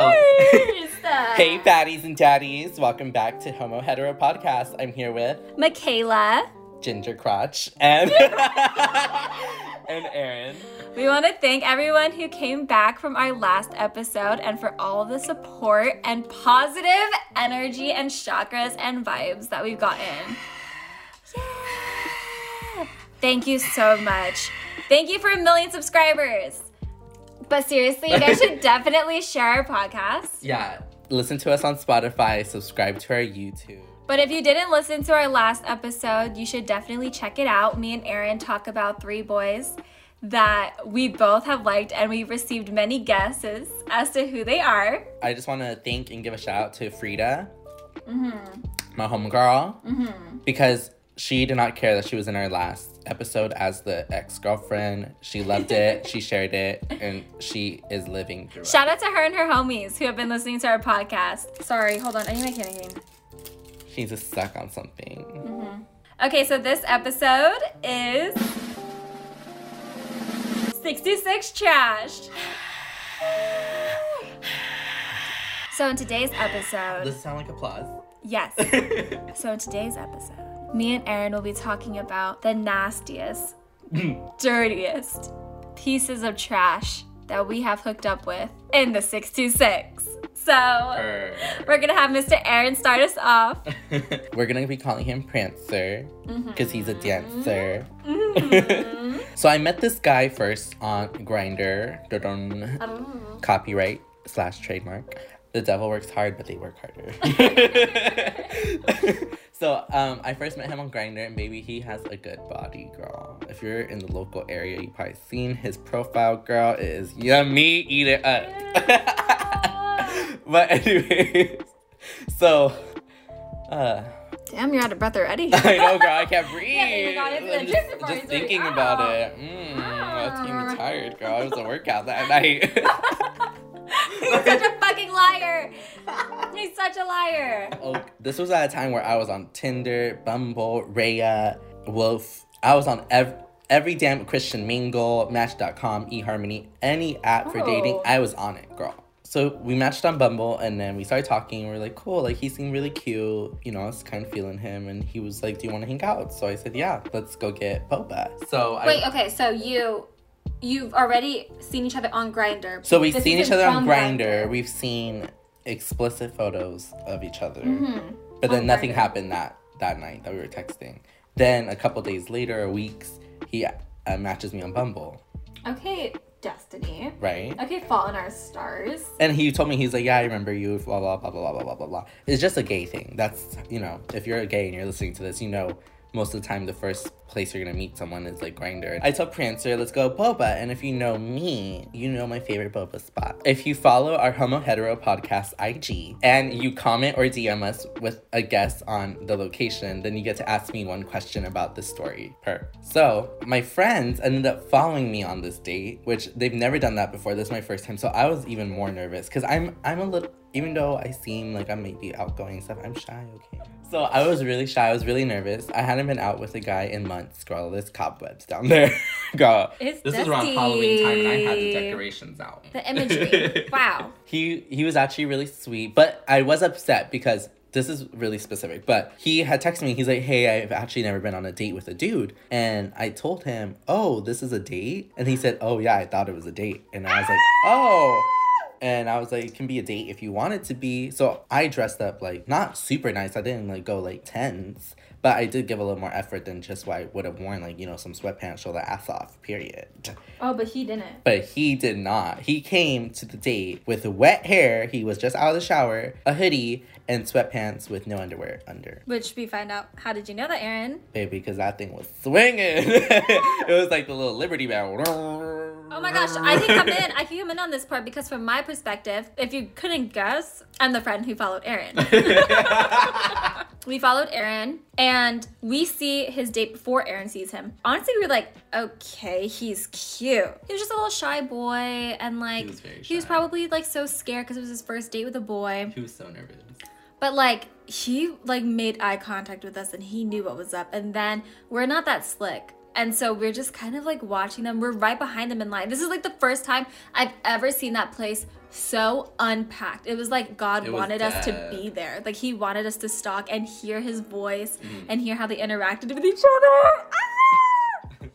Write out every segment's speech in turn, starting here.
hey, fatties and daddies. Welcome back to Homo Hetero Podcast. I'm here with Makayla. Ginger Crotch and and Aaron. We want to thank everyone who came back from our last episode and for all the support and positive energy and chakras and vibes that we've gotten. Yeah. Thank you so much. Thank you for a million subscribers. But seriously, you guys should definitely share our podcast. Yeah, listen to us on Spotify, subscribe to our YouTube. But if you didn't listen to our last episode, you should definitely check it out. Me and Aaron talk about three boys that we both have liked, and we've received many guesses as to who they are. I just want to thank and give a shout out to Frida, mm-hmm. my homegirl, mm-hmm. because she did not care that she was in our last episode as the ex girlfriend. She loved it, she shared it, and she is living through Shout out to her and her homies who have been listening to our podcast. Sorry, hold on. I need my candy cane. She's just stuck on something. Mm-hmm. Okay, so this episode is 66 trashed. so in today's episode, does it sound like applause? Yes. so in today's episode, me and Aaron will be talking about the nastiest, dirtiest pieces of trash that we have hooked up with in the 626. So we're gonna have Mr. Aaron start us off. we're gonna be calling him Prancer because mm-hmm. he's a dancer. Mm-hmm. so I met this guy first on Grindr. Oh. Copyright slash trademark. The devil works hard, but they work harder. so um, I first met him on Grindr, and baby, he has a good body, girl. If you're in the local area, you probably seen his profile, girl. It is yummy. Eat it up. but anyways, so uh Damn, you're out of breath already. I know, girl. I can't breathe. yeah, just, just thinking about it. Mmm, that's making me tired, girl. It was a workout that night. He's such a fucking liar. He's such a liar. Oh, this was at a time where I was on Tinder, Bumble, Raya, Wolf. I was on every every damn Christian Mingle, Match.com, eHarmony, any app for dating. Oh. I was on it, girl so we matched on Bumble and then we started talking. And we are like, cool, like he seemed really cute. You know, I was kind of feeling him. And he was like, do you want to hang out? So I said, yeah, let's go get boba. So wait, I, okay, so you you've already seen each other on Grindr. So we've seen each other on Grindr. We've seen explicit photos of each other, mm-hmm. but then on nothing Grindr. happened that that night that we were texting. Then a couple days later, weeks, he uh, matches me on Bumble. Okay, destiny. Right. Okay, fall in our stars. And he told me he's like, yeah, I remember you. Blah blah blah blah blah blah blah blah. It's just a gay thing. That's you know, if you're a gay and you're listening to this, you know most of the time the first place you're gonna meet someone is like Grindr I told Prancer, let's go boba. And if you know me, you know my favorite boba spot. If you follow our Homo Hetero podcast IG and you comment or DM us with a guess on the location, then you get to ask me one question about the story per. So my friends ended up following me on this date, which they've never done that before. This is my first time, so I was even more nervous because I'm I'm a little even though I seem like I might be outgoing and stuff, I'm shy, okay? So I was really shy. I was really nervous. I hadn't been out with a guy in months. Girl, there's cobwebs down there. Girl, it's this dusty. was around Halloween time, and I had the decorations out. The imagery. wow. He he was actually really sweet, but I was upset because this is really specific, but he had texted me. He's like, "Hey, I've actually never been on a date with a dude," and I told him, "Oh, this is a date," and he said, "Oh yeah, I thought it was a date," and I was like, "Oh." And I was like, it can be a date if you want it to be. So I dressed up like not super nice. I didn't like go like tens, but I did give a little more effort than just what I would have worn, like, you know, some sweatpants, show the ass off, period. Oh, but he didn't. But he did not. He came to the date with wet hair. He was just out of the shower, a hoodie, and sweatpants with no underwear under. Which we find out. How did you know that, Aaron? Baby, because that thing was swinging. it was like the little Liberty Bell. Oh my gosh, I can come in. I can come in on this part because from my perspective, if you couldn't guess, I'm the friend who followed Aaron. we followed Aaron and we see his date before Aaron sees him. Honestly, we were like, okay, he's cute. He was just a little shy boy and like he was, he was probably like so scared because it was his first date with a boy. He was so nervous. But like he like made eye contact with us and he knew what was up. And then we're not that slick. And so we're just kind of like watching them. We're right behind them in line. This is like the first time I've ever seen that place so unpacked. It was like God It was wanted us to be there. Like He wanted us to stalk and hear His voice Mm. and hear how they interacted with each other. Ah!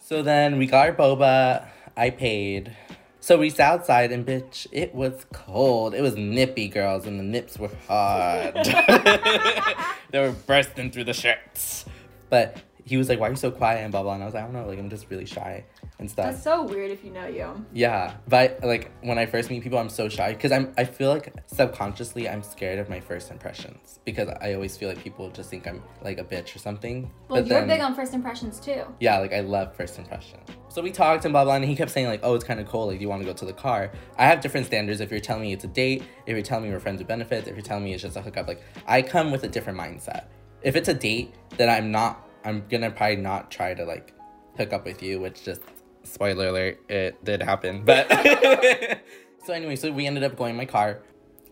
So then we got our boba. I paid. So we sat outside and bitch, it was cold. It was nippy, girls, and the nips were hard. they were bursting through the shirts. But he was like, "Why are you so quiet?" and blah blah. And I was like, "I don't know. Like I'm just really shy and stuff." That's so weird if you know you. Yeah, but like when I first meet people, I'm so shy because I'm. I feel like subconsciously I'm scared of my first impressions because I always feel like people just think I'm like a bitch or something. Well, but you're then, big on first impressions too. yeah, like I love first impression. So we talked and blah blah, and he kept saying like, "Oh, it's kind of cold. Like, do you want to go to the car?" I have different standards. If you're telling me it's a date, if you're telling me we're friends with benefits, if you're telling me it's just a hookup, like I come with a different mindset. If it's a date, then I'm not. I'm gonna probably not try to like hook up with you, which just spoiler alert, it did happen. But so anyway, so we ended up going in my car.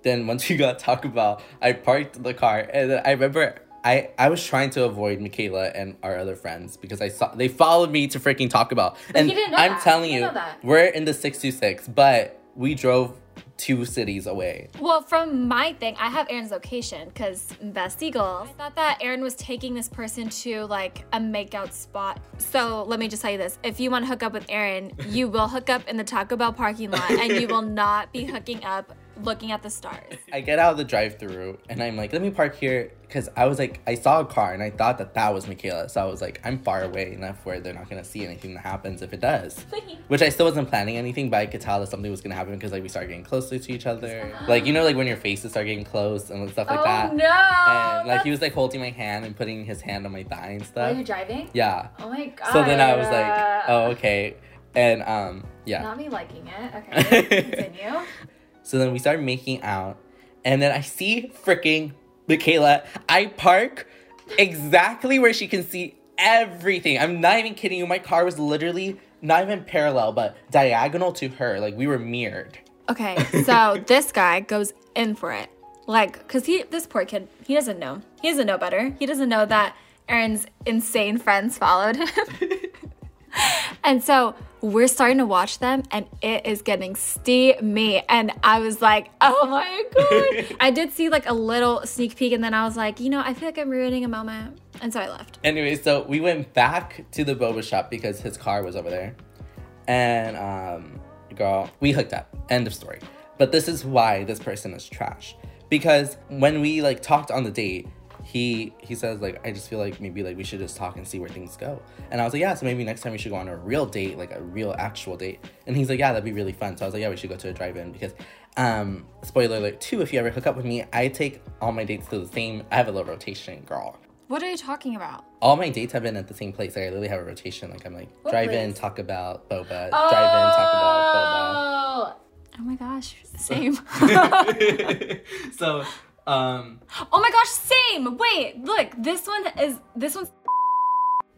Then once we got Taco Bell, I parked the car, and I remember I I was trying to avoid Makayla and our other friends because I saw they followed me to freaking Taco Bell. and didn't know I'm that. telling you, didn't know that. we're in the six two six, but we drove two cities away. Well, from my thing, I have Aaron's location because best Eagles. I thought that Aaron was taking this person to like a makeout spot. So let me just tell you this: if you want to hook up with Aaron, you will hook up in the Taco Bell parking lot, and you will not be hooking up looking at the stars. I get out of the drive through and I'm like, let me park here because I was like, I saw a car and I thought that that was Makayla. So I was like, I'm far away enough where they're not gonna see anything that happens if it does. Which I still wasn't planning anything, but I could tell that something was gonna happen because like we started getting closer to each other. Like you know, like when your faces start getting close and stuff like oh that. no! And like he was like holding my hand and putting his hand on my thigh and stuff. you're you driving. Yeah. Oh my god. So then I was like, oh okay, and um yeah. Not me liking it. Okay, continue. So then we start making out, and then I see freaking Makayla. I park exactly where she can see everything. I'm not even kidding you. My car was literally not even parallel, but diagonal to her. Like we were mirrored. Okay, so this guy goes in for it. Like, cause he, this poor kid, he doesn't know. He doesn't know better. He doesn't know that Aaron's insane friends followed him. and so we're starting to watch them, and it is getting steamy. And I was like, oh my god. I did see like a little sneak peek, and then I was like, you know, I feel like I'm ruining a moment. And so I left. Anyway, so we went back to the boba shop because his car was over there. And um girl, we hooked up. End of story. But this is why this person is trash. Because when we like talked on the date, he he says like I just feel like maybe like we should just talk and see where things go. And I was like, yeah, so maybe next time we should go on a real date, like a real actual date. And he's like, yeah, that'd be really fun. So I was like, yeah, we should go to a drive-in because um spoiler alert too, if you ever hook up with me, I take all my dates to the same I have a little rotation, girl What are you talking about? all my dates have been at the same place. Like I literally have a rotation. Like I'm like What drive in, talk about boba, drive in, talk about boba. Oh my gosh, same. so, um, Oh my gosh, same. Wait, look, this one is this one's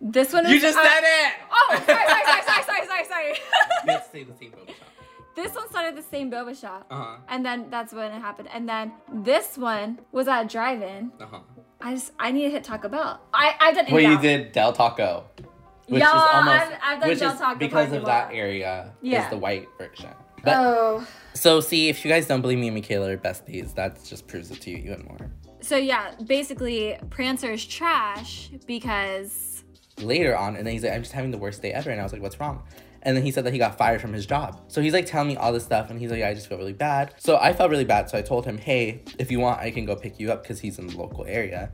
this one is you just uh, said it. Oh, sorry, sorry, sorry, sorry, sorry, sorry, sorry. You have to say the same boba shop. this one started the same boba shop. Uh huh. And then that's when it happened. And then this one was at a drive-in. Uh huh. I just I need to hit Taco Bell. I I've done Well, you did Del Taco, which Yeah, is almost I've- I've done which Del Taco because of that area Yeah. is the white version. But Oh. so see, if you guys don't believe me and Makayla are besties, that just proves it to you even more. So yeah, basically Prancer is trash because later on, and then he's like, I'm just having the worst day ever. And I was like, what's wrong? And then he said that he got fired from his job. So he's like telling me all this stuff, and he's like, I just feel really bad. So I felt really bad. So I told him, hey, if you want, I can go pick you up because he's in the local area.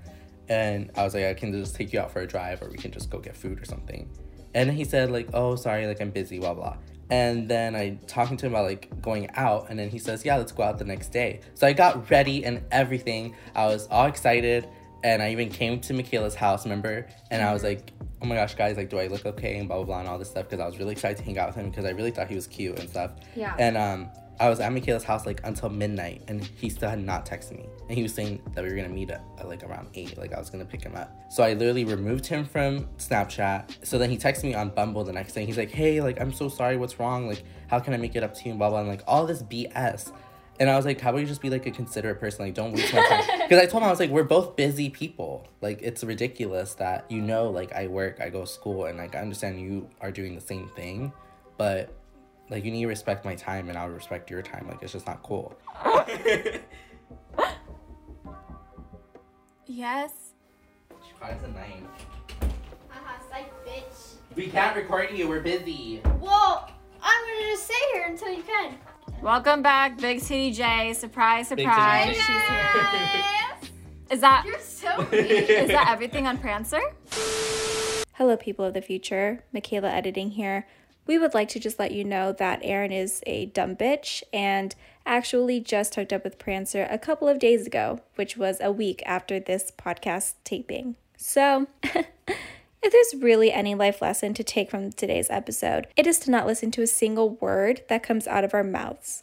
And I was like, I can just take you out for a drive, or we can just go get food or something. And then he said, like, oh, sorry, like I'm busy, blah blah. And then I talking to him about like going out, and then he says, yeah, let's go out the next day. So I got ready and everything. I was all excited, and I even came to Makayla's house, remember? And I was like, oh my gosh, guys, like, do I look okay? And blah, blah, blah, and all this stuff. Because I was really excited to hang out with him because I really thought he was cute and stuff. Yeah. And um, I was at Makayla's house like until midnight and he still had not texted me. And he was saying that we were gonna meet at, at like around 8, like I was gonna pick him up. So I literally removed him from Snapchat. So then he texted me on Bumble the next day. He's like, hey, like, I'm so sorry, what's wrong? Like, how can I make it up to you? And blah, blah, and like all this BS. And I was like, how about you just be like a considerate person? Like, don't waste my time. Because I told him, I was like, we're both busy people. Like, it's ridiculous that you know, like, I work, I go to school, and like, I understand you are doing the same thing, but like, you need to respect my time and I'll respect your time. Like, it's just not cool. Yes. She caught us a nine. Haha, uh-huh, psych, bitch. We can't record you, we're busy. Well, I'm gonna just stay here until you can. Welcome back, Big Titty J. Surprise, surprise. Titty She's J. Yes. Is that You're so mean. is that everything on Prancer? Hello, people of the future. Makayla editing here. We would like to just let you know that Aaron is a dumb bitch and actually just hooked up with Prancer a couple of days ago, which was a week after this podcast taping. So, if there's really any life lesson to take from today's episode, it is to not listen to a single word that comes out of our mouths.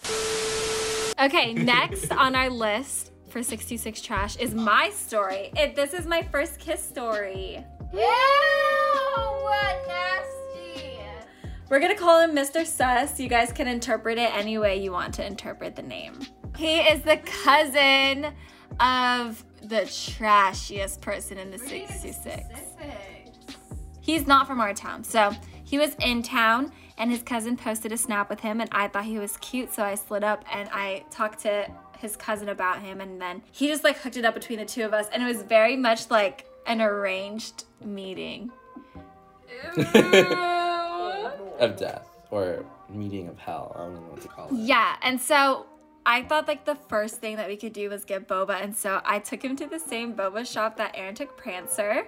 Okay, next on our list for 66 Trash is my story. It, this is my first kiss story. Ew, what nasty. We're gonna call him Mr. Sus. You guys can interpret it any way you want to interpret the name. He is the cousin of the trashiest person in the 66. He's not from our town. So he was in town and his cousin posted a snap with him and I thought he was cute. So I slid up and I talked to his cousin about him and then he just like hooked it up between the two of us and it was very much like an arranged meeting. Of death or meeting of hell. I don't know what to call it. Yeah, and so I thought like the first thing that we could do was get boba, and so I took him to the same boba shop that Aaron took Prancer,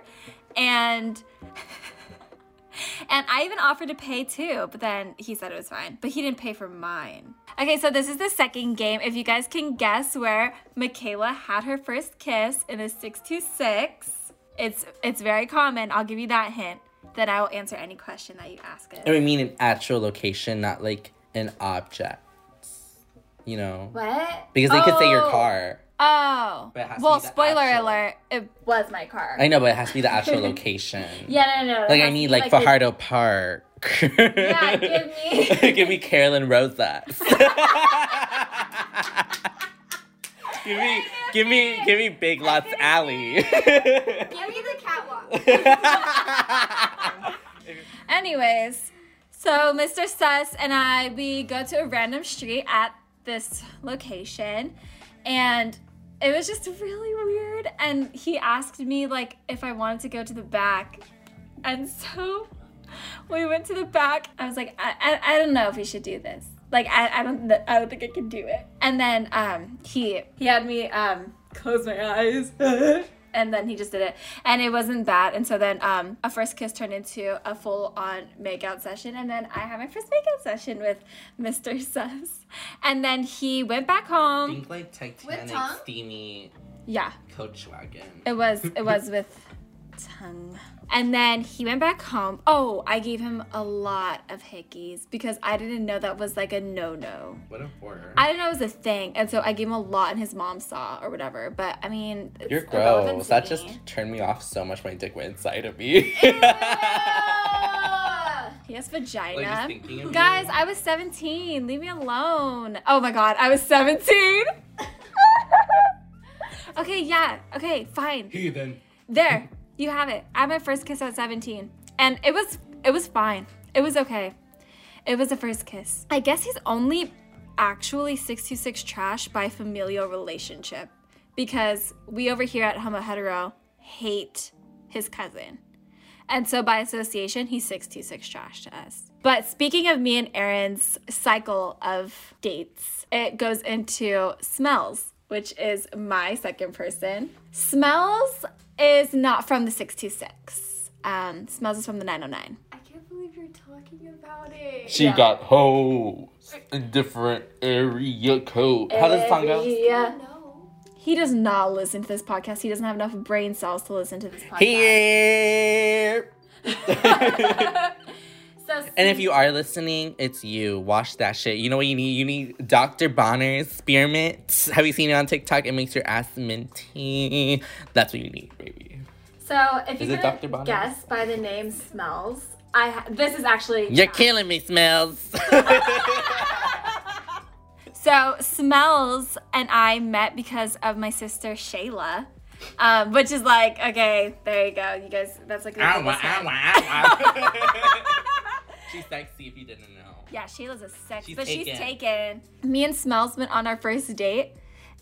and and I even offered to pay too, but then he said it was fine, but he didn't pay for mine. Okay, so this is the second game. If you guys can guess where Makayla had her first kiss in two six, it's it's very common. I'll give you that hint. Then I will answer any question that you ask us. And we mean an actual location, not like an object. You know? What? Because they could say your Oh. car. Oh. But it has to Well, spoiler actual- alert, it was my car. I know, but it has to be the actual location. yeah, no, no. it Like I need be like, the- Fajardo Park. Yeah, give me. give me Carolyn Rosas. give me, give me, give me Big Lots Alley. Give me the catwalk. Anyways, so Mr. Sus and I, we go to a random street at this location, and it was just really weird. And he asked me like if I wanted to go to the back, and so we went to the back. I was like, I, I, I don't know if we should do this. Like I, I don't I don't think I can do it. And then um he he had me um close my eyes. and then he just did it. And it wasn't bad. And so then um a first kiss turned into a full on makeout session. And then i had my first makeout session with mr sus. And then he went back home Think like Titanic tongue? steamy yeah. Coach wagon. it was it was with tongue and then he went back home oh i gave him a lot of hickeys because i didn't know that was like a no-no What a horror. I didn't know it was a thing, and so I gave him a lot, and his mom saw or whatever. But I mean, it's You're gross. That me. just turned me off so much. My dick went inside of me. He has vagina. Like, just thinking of Guys, you. I was 17. Leave me alone. Oh my god, I was 17. okay, yeah. Okay, fine. Heathen. There. You have it. I had my first kiss at 17. And it was it was fine. It was okay. It was a first kiss. I guess he's only actually 626 trash by familial relationship because we over here at Homo Hetero hate his cousin. And so by association, he's 626 trash to us. But speaking of me and Aaron's cycle of dates, it goes into smells, which is my second person. Smells is not from the 626. Um, smells is from the 909. I can't believe you're talking about it. She Yeah. got hoes in different area code. How does the song go? Yeah. He does not listen to this podcast. He doesn't have enough brain cells to listen to this podcast. Here. So And if you are listening, it's you. Wash that shit. You know what you need? You need Dr. Bronner's spearmint. Have you seen it on TikTok? It makes your ass minty. That's what you need, baby. So if Is you it couldn't Dr. Guess by the name smells, I ha- this is actually You're killing me, smells. So Smells and I met because of my sister Shayla. Um, which is like, okay, there you go. You guys, that's like the Ow, ow, ow, ow. She's sexy if you didn't know. Yeah, Shayla's a sex, She's but she's taken. taken. Me and Smells went on our first date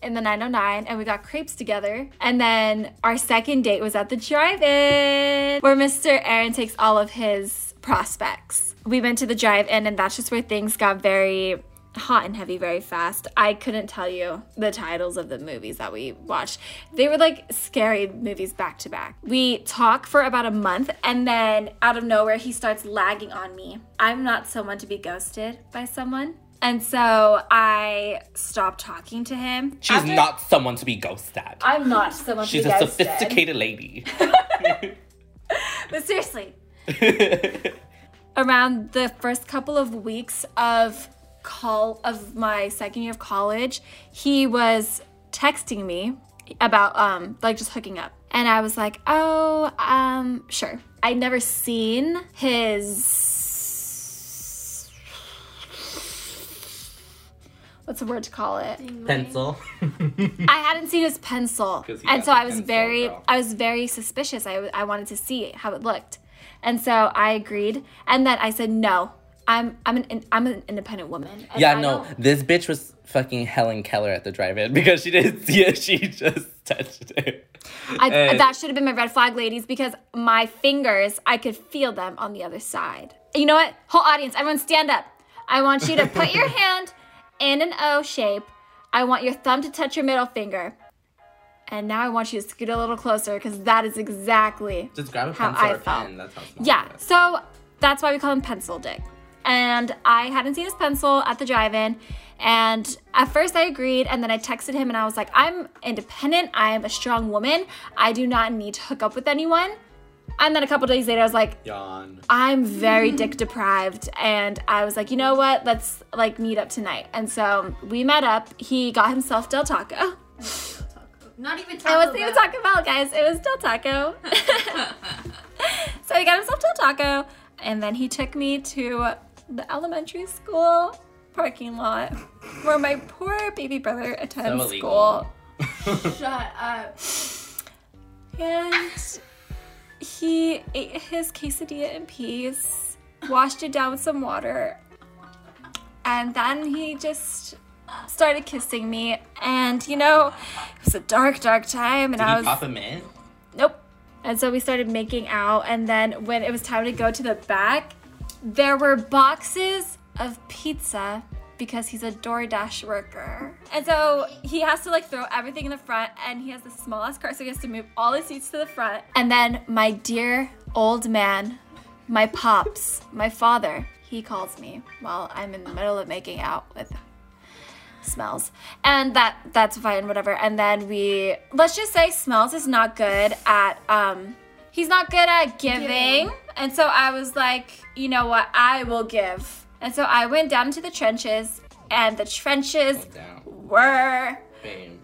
in the 909 and we got crepes together. And then our second date was at the drive-in where Mr. Aaron takes all of his prospects. We went to the drive-in and that's just where things got very hot and heavy very fast. I couldn't tell you the titles of the movies that we watched. They were like scary movies back to back. We talk for about a month and then out of nowhere he starts lagging on me. I'm not someone to be ghosted by someone. And so I stopped talking to him. She's After- not someone to be ghosted. I'm not someone She's to be a ghosted. sophisticated lady. But seriously, around the first couple of weeks of call of my second year of college, he was texting me about um like just hooking up. And I was like, "Oh, um sure." I'd never seen his What's the word to call it? Pencil. I hadn't seen his pencil. and so I was very, girl. I was very suspicious. I I wanted to see how it looked, and so I agreed. And then I said, "No, I'm, I'm an, I'm an independent woman." and yeah, I no, don't- this bitch was fucking Helen Keller at the drive-in because she didn't see it. She just touched it. I, And- that should have been my red flag, ladies, because my fingers, I could feel them on the other side. You know what? Whole audience, everyone, stand up. I want you to put your hand in an O shape. I want your thumb to touch your middle finger. And now I want you to scoot a little closer because that is exactly Just grab a how pencil I or felt. pen. That's how small Yeah, it is. so that's why we call him Pencil Dick. And I hadn't seen his pencil at the drive in. And at first I agreed, and then I texted him and I was like, I'm independent. I am a strong woman. I do not need to hook up with anyone. And then a couple days later, I was like, Yawn. I'm very dick deprived. And I was like, you know what? Let's like meet up tonight. And so we met up. He got himself Del Taco. Not even It Taco wasn't even Taco Bell, guys. It was Del Taco. so he got himself Del Taco, and then he took me to the elementary school parking lot where my poor baby brother attends So school. Shut up. And he ate his quesadilla in peace, washed it down with some water, and then he just started kissing me. And you know, it was a dark, dark time, and Did I you was pop him in? Nope. And so we started making out, and then when it was time to go to the back, there were boxes of pizza because he's a DoorDash worker. And so he has to like throw everything in the front, and he has the smallest car, so he has to move all his seats to the front. And then my dear old man, my pops, my father, he calls me while I'm in the middle of making out with smells and that that's fine whatever and then we let's just say smells is not good at um he's not good at giving, Giving. And so i was like you know what i will give and so i went down into the trenches and the trenches were Bam.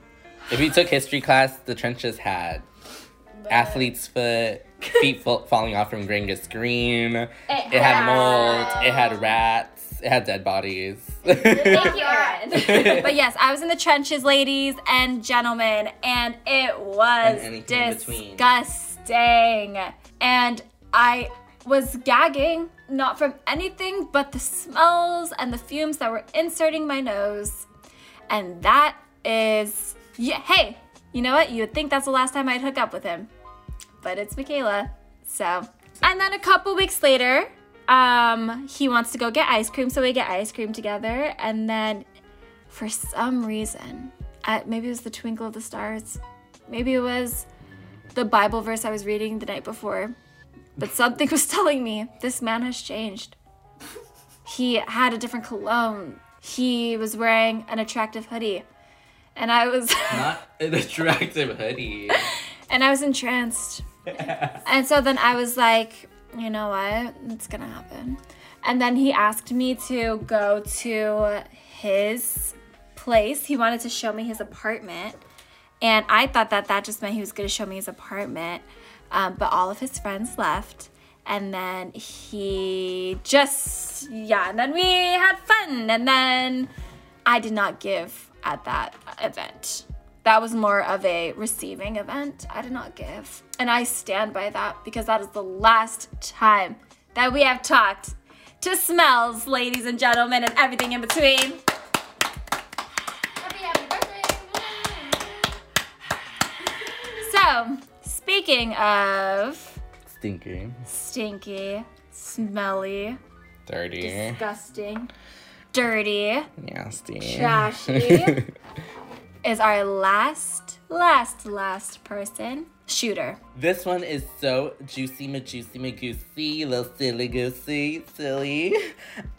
If you took history class, the trenches had athlete's foot, feet fa- falling off from gangrene. It, had mold. It had rats. It had dead bodies. Thank you, Aaron. but yes, I was in the trenches, ladies and gentlemen, and it was And anything in between. disgusting. And I was gagging, not from anything but the smells and the fumes that were inserting my nose. And that is, yeah, hey, you know what? You would think that's the last time I'd hook up with him. But it's Makayla. So, and then a couple weeks later, um, he wants to go get ice cream, so we get ice cream together. And then, for some reason, maybe it was the twinkle of the stars, maybe it was the Bible verse I was reading the night before, but something was telling me this man has changed. He had a different cologne. He was wearing an attractive hoodie. And I was Not an attractive hoodie. and I was entranced. And so then I was like, you know what? It's gonna happen. And then he asked me to go to his place. He wanted to show me his apartment. And I thought that that just meant he was gonna show me his apartment. Um, but all of his friends left. And then he just, yeah, and then we had fun. And then I did not give at that event. That was more of a receiving event. I did not give. And I stand by that because that is the last time that we have talked to smells, ladies and gentlemen, and everything in between. Happy, happy birthday. So, speaking of Stinky. stinky, smelly, Dirty. disgusting, dirty, Nasty. trashy, is our last, last, last person, Shooter. This one is so juicy, ma juicy, ma goosey, little silly goosey, silly.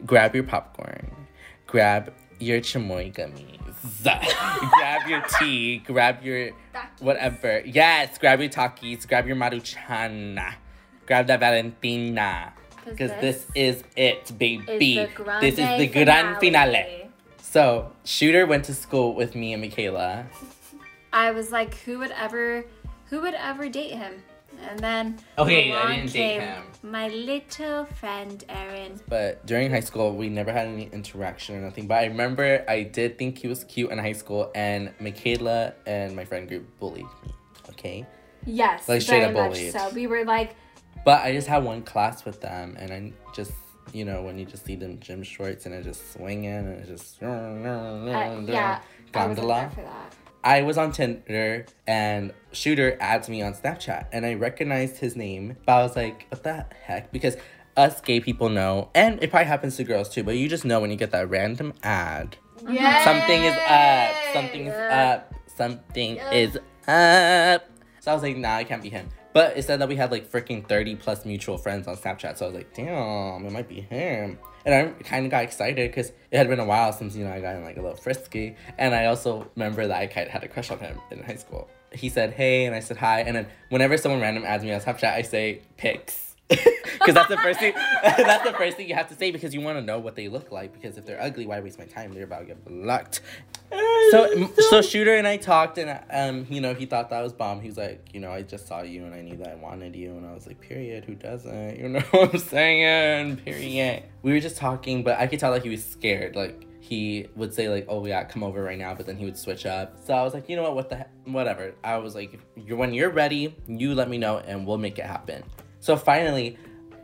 Grab your popcorn. Grab your chamoy grab your tea. Grab your whatever. Yes, grab your Takis. Grab your Maruchan. Grab that Valentina. Because this, is it, baby. this is the grand finale. So, Shooter went to school with me and Makayla. I was like, who would ever, who would ever date him? And then Okay, I didn't date him. My little friend Aaron. But during high school, we never had any interaction or nothing. But I remember I did think he was cute in high school, and Makayla and my friend group bullied me. Okay? Yes, Like, straight very up much bullied. So we were like, But I just had one class with them, and I just, you know, when you just see them gym shorts and it just swinging and it just. uh, yeah, I wasn't there for that. I was on Tinder and Shooter adds me on Snapchat and I recognized his name, but I was like, what the heck? Because us gay people know, and it probably happens to girls too, but you just know when you get that random ad. Yay! Something is up. Something is up. Something is up. So I was like, nah, it can't be him. But it said that we had like freaking 30 plus mutual friends on Snapchat. So I was like, damn, it might be him. And I kind of got excited because it had been a while since, you know, I got like a little frisky. And I also remember that I kind of had a crush on him in high school. He said, hey, and I said hi. And then whenever someone random adds me on Snapchat, I say, pics. Because that's the first thing. that's the first thing you have to say because you want to know what they look like. Because if they're ugly, why waste my time? They're about to get blocked. So, so shooter and I talked, and um, you know, he thought that was bomb. He was like, you know, I just saw you, and I knew that I wanted you, and I was like, period. Who doesn't? You know what I'm saying? Period. We were just talking, but I could tell that he was scared. Like he would say like, oh yeah, come over right now, but then he would switch up. So I was like, you know what? What the heck? whatever. I was like, you're when you're ready, you let me know, and we'll make it happen. So finally,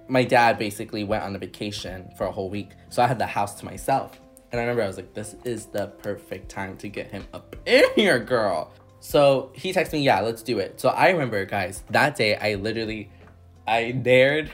my dad basically went on a vacation for a whole week. So I had the house to myself. And I remember I was like, this is the perfect time to get him up in here, girl. So he texted me, yeah, let's do it. So I remember, guys, that day I literally, I dared,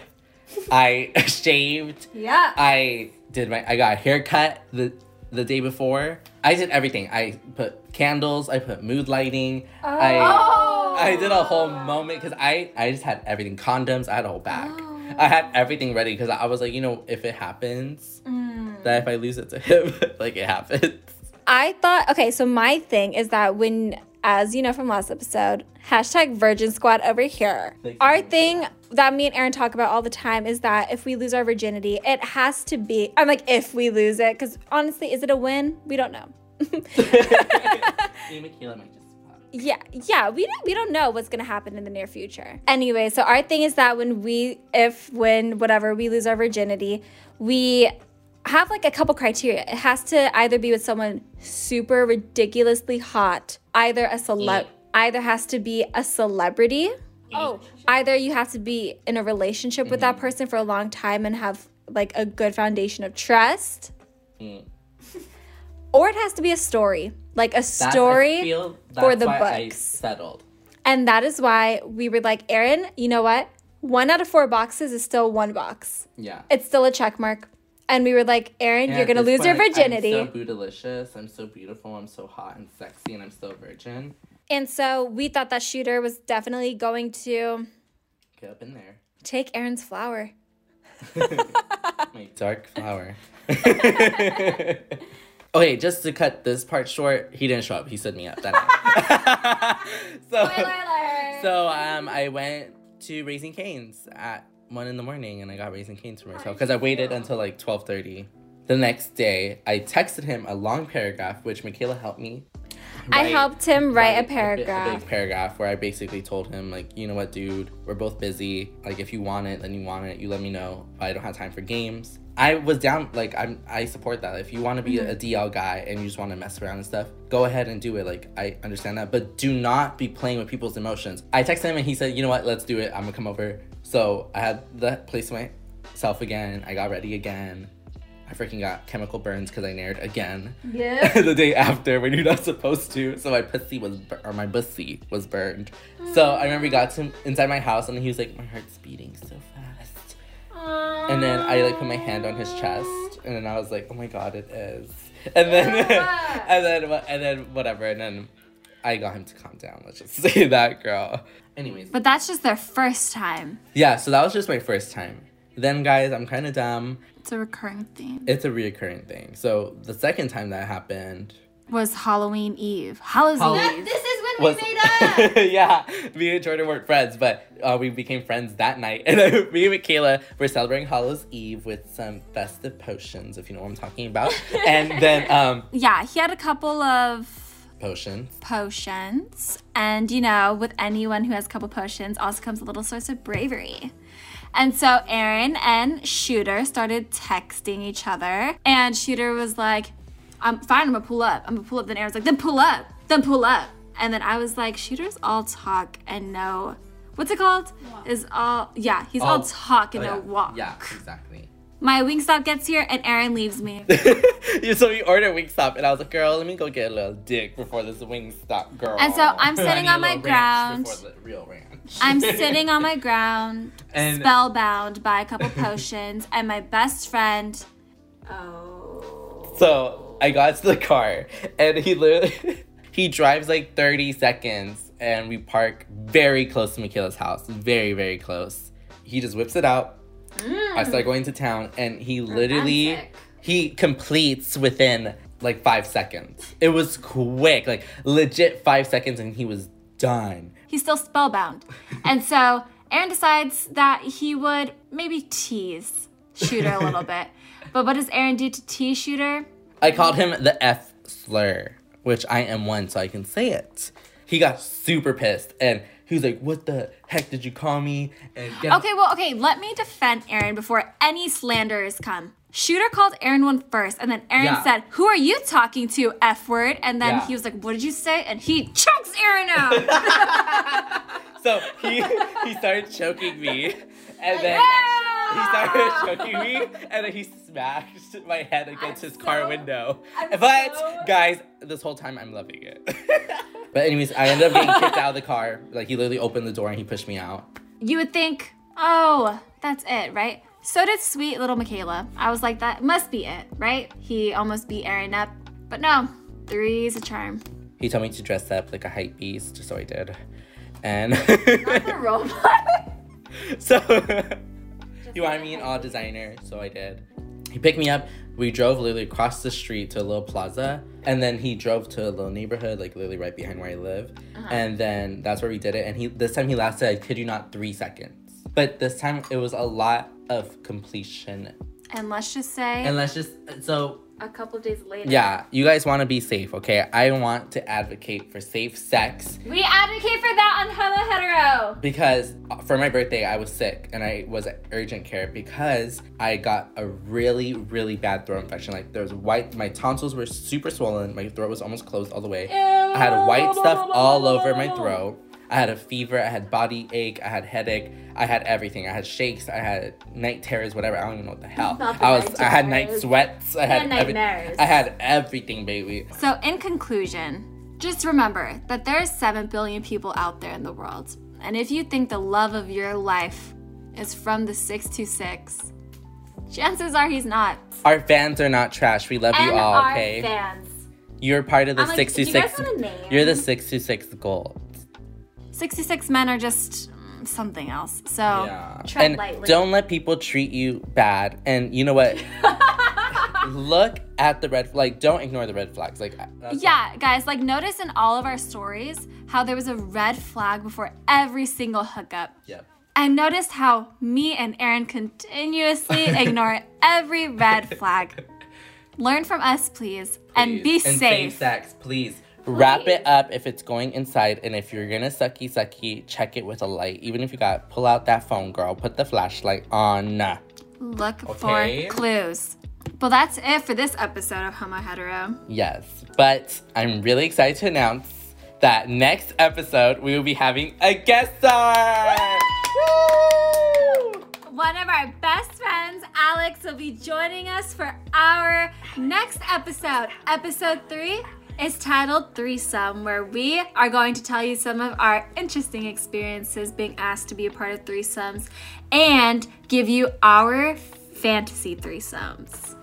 I shaved, Yeah. I did my, I got a haircut the the day before. I did everything. I put candles, I put mood lighting, I Oh. I did a whole moment because I I just had everything, condoms, I had a whole bag. Oh. I had everything ready because I was like, you know, if it happens, Mm. that if I lose it to him, like it happens. I thought, okay, so my thing is that when, as you know from last episode, hashtag Virgin Squad over here. Our thing that me and Aaron talk about all the time is that if we lose our virginity, it has to be, I'm like, if we lose it, because honestly, is it a win? We don't know. Me and Makayla might just swap. Yeah, yeah, we don't we don't know what's gonna happen in the near future. Anyway, so our thing is that when we, if when whatever we lose our virginity, we have like a couple criteria. It has to either be with someone super ridiculously hot, either a celeb, Yeah. Mm. either has to be a celebrity. Mm-hmm. Oh, either you have to be in a relationship with that mm-hmm. person for a long time and have like a good foundation of trust, Mm. or it has to be a story, like a That's- I story. feel for the why I books. settled. And that is why we were like, Aaron, you know what? One out of four boxes is still one box. Yeah. It's still a check mark. And we were like, Aaron, And you're gonna lose your virginity. I'm so bootylicious. I'm so beautiful. I'm so hot and sexy, and I'm still a virgin. and so we thought that shooter was definitely going to Get up in there. take Aaron's flower. My dark flower. okay, just to cut this part short, he didn't show up. He stood me up that night. so, so um, I went to Raising Cane's at one in the morning, and I got Raising Cane's for myself because I waited until like twelve thirty. The next day, I texted him a long paragraph, which Makayla helped me. I helped him write a bit- paragraph. A big paragraph where I basically told him, like, you know what, dude, we're both busy. Like, if you want it, then you want it. You let me know. I don't have time for games. I was down like I'm I support that. If you want to be a mm-hmm. DL guy and you just want to mess around and stuff, go ahead and do it. Like I understand that, but do not be playing with people's emotions. I texted him and he said, "You know what? Let's do it. I'm gonna come over." So I had the place myself again. I got ready again. I freaking got chemical burns because I nared again Yeah. the day after when you're not supposed to. So my pussy was bur- or my bussy was burned. So I remember we got to inside my house and he was like, "My heart's beating so fast." And then I like put my hand on his chest, and then I was like, "Oh my god, it is." And then, Yeah. and then, and then whatever, and then I got him to calm down. Let's just say that, girl. Anyways, But that's just their first time. yeah. So that was just my first time. Then, guys, I'm kind of dumb. It's a recurring thing. It's a reoccurring thing. So the second time that happened was Halloween Eve. Hallows Halloween- Eve. This is when was we made up. yeah. Me and Jordan weren't friends, but uh, we became friends that night. And then me and Michaela were celebrating Hallows Eve with some festive potions, if you know what I'm talking about. and then um Yeah, he had a couple of potions. potions. And, you know, with anyone who has a couple potions also comes a little source of bravery. And so Aaron and Shooter started texting each other. And Shooter was like, I'm fine, I'm gonna pull up. I'm gonna pull up. Then Aaron's like, then pull up, then pull up. And then I was like, Shooter's all talk and no, what's it called? Is all, yeah, he's all Oh, talk and oh, no yeah. walk. Yeah, exactly. My Wingstop gets here and Aaron leaves me. So we ordered Wingstop, and I was like, "Girl, let me go get a little dick before this Wingstop, girl." And so I'm sitting on my ground. before the real ranch. I'm sitting on my ground, And- spellbound by a couple potions, and my best friend. Oh. So I got to the car, and he literally he drives like 30 seconds, and we park very close to Makayla's house, very very close. He just whips it out. I start mm. going to town, and he literally Romantic. he completes within like five seconds. It was quick, like legit five seconds, and he was done. He's still spellbound. And so Aaron decides that he would maybe tease Shooter a little bit. But what does Aaron do to tease Shooter? I called him the F slur, which I am one, so I can say it. He got super pissed, and he was like, "What the heck did you call me?" And Okay, well, okay, let me defend Aaron before any slanders come. Shooter called Aaron one first, and then Aaron Yeah. said, Who are you talking to, F word? And then Yeah. he was like, What did you say? And he chokes Aaron out. So he he started choking me, and then he started choking me, and then he smashed my head against his car window. I'm but so- guys, this whole time I'm loving it. but anyways, I ended up getting kicked out of the car. Like he literally opened the door and he pushed me out. you would think, Oh, that's it, right? So did sweet little Makayla. I was like, That must be it, right? He almost beat Aaron up. But no, three's a charm. He told me to dress up like a hype beast, so I did. And The robot. so he wanted me in all designer, so I did. He picked me up. We drove literally across the street to a little plaza, and then he drove to a little neighborhood, like literally right behind where I live. Uh-huh. And then that's where we did it. And he this time he lasted, I kid you not, three seconds. But this time it was a lot of completion. and let's just say, And let's just so a couple days later. yeah, you guys want to be safe, okay? I want to advocate for safe sex We advocate for that on Hello Hetero. because uh, for my birthday I was sick and I was at urgent care because I got a really really bad throat infection. Like there was white, my tonsils were super swollen. My throat was almost closed all the way. I had white stuff all over my throat. I had a fever. I had body ache. I had headache. I had everything. I had shakes. I had night terrors. Whatever. I don't even know what the hell. The I was. I had night sweats. I had And every- nightmares. I had everything, baby. So, in conclusion, just remember that there are 7 billion people out there in the world. And if you think the love of your life is from the 626, chances are he's not. Our fans are not trash. We love And you all. our Okay. fans. You're part of the I'm like, do you 626. guys want a name? You're the 626 gold. 66 men are just something else. So, Yeah. tread and lightly. don't let people treat you bad. And you know what? Look at the red like don't ignore the red flags. Like Yeah, guys, like notice in all of our stories how there was a red flag before every single hookup. Yep. I noticed how me and Aaron continuously ignore every red flag. Learn from us, please, and be Please. And safe. sex, please. Wrap it up if it's going inside, and if you're gonna sucky sucky, check it with a light. Even if you got pull out that phone, girl, put the flashlight on. look Okay. for clues. Well, that's it for this episode of Homo Hetero. Yes, but I'm really excited to announce that next episode we will be having a guest star. Woo! One of our best friends, Alex, will be joining us for our next episode. Episode three is titled Threesome, where we are going to tell you some of our interesting experiences being asked to be a part of threesomes and give you our fantasy threesomes.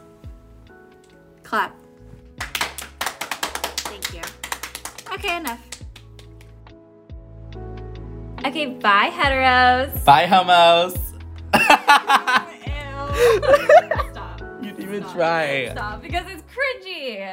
Clap. Thank you. Okay, enough. Okay, bye, heteros. Bye, homos. Ew. Stop. you didn't even Stop. try. Stop, because it's cringy.